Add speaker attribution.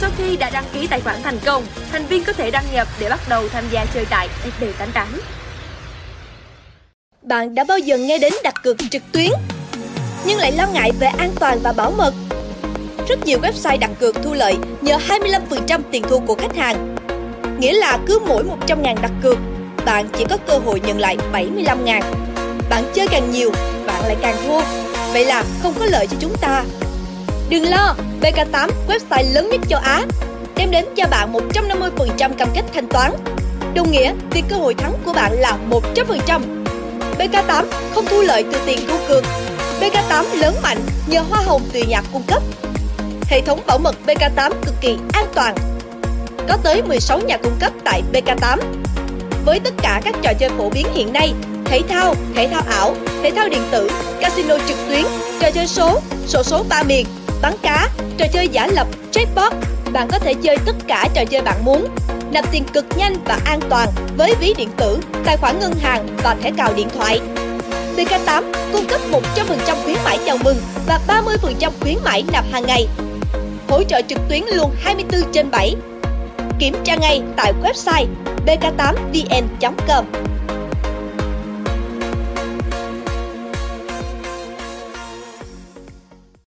Speaker 1: Sau khi đã đăng ký tài khoản thành công, thành viên có thể đăng nhập để bắt đầu tham gia chơi tại FB88.
Speaker 2: Bạn đã bao giờ nghe đến đặt cược trực tuyến nhưng lại lo ngại về an toàn và bảo mật? Rất nhiều website đặt cược thu lợi nhờ 25% tiền thu của khách hàng. Nghĩa là cứ mỗi 100.000 đặt cược, bạn chỉ có cơ hội nhận lại 75.000. Bạn chơi càng nhiều, bạn lại càng thua. Vậy là không có lợi cho chúng ta. Đừng lo, BK8, website lớn nhất châu Á, đem đến cho bạn 150% cam kết thanh toán. Đồng nghĩa, việc cơ hội thắng của bạn là 100%. BK8 không thu lợi từ tiền thua cược. BK8 lớn mạnh nhờ hoa hồng từ nhà cung cấp. Hệ thống bảo mật BK8 cực kỳ an toàn. Có tới 16 nhà cung cấp tại BK8. Với tất cả các trò chơi phổ biến hiện nay, thể thao, thể thao ảo, thể thao điện tử, casino trực tuyến, trò chơi số, sổ số ba miền, bắn cá, trò chơi giả lập, jackpot, bạn có thể chơi tất cả trò chơi bạn muốn. Nạp tiền cực nhanh và an toàn với ví điện tử, tài khoản ngân hàng và thẻ cào điện thoại. BK8 cung cấp 100% khuyến mãi chào mừng và 30% khuyến mãi nạp hàng ngày. Hỗ trợ trực tuyến luôn 24 trên 7. Kiểm tra ngay tại website bk8vn.com.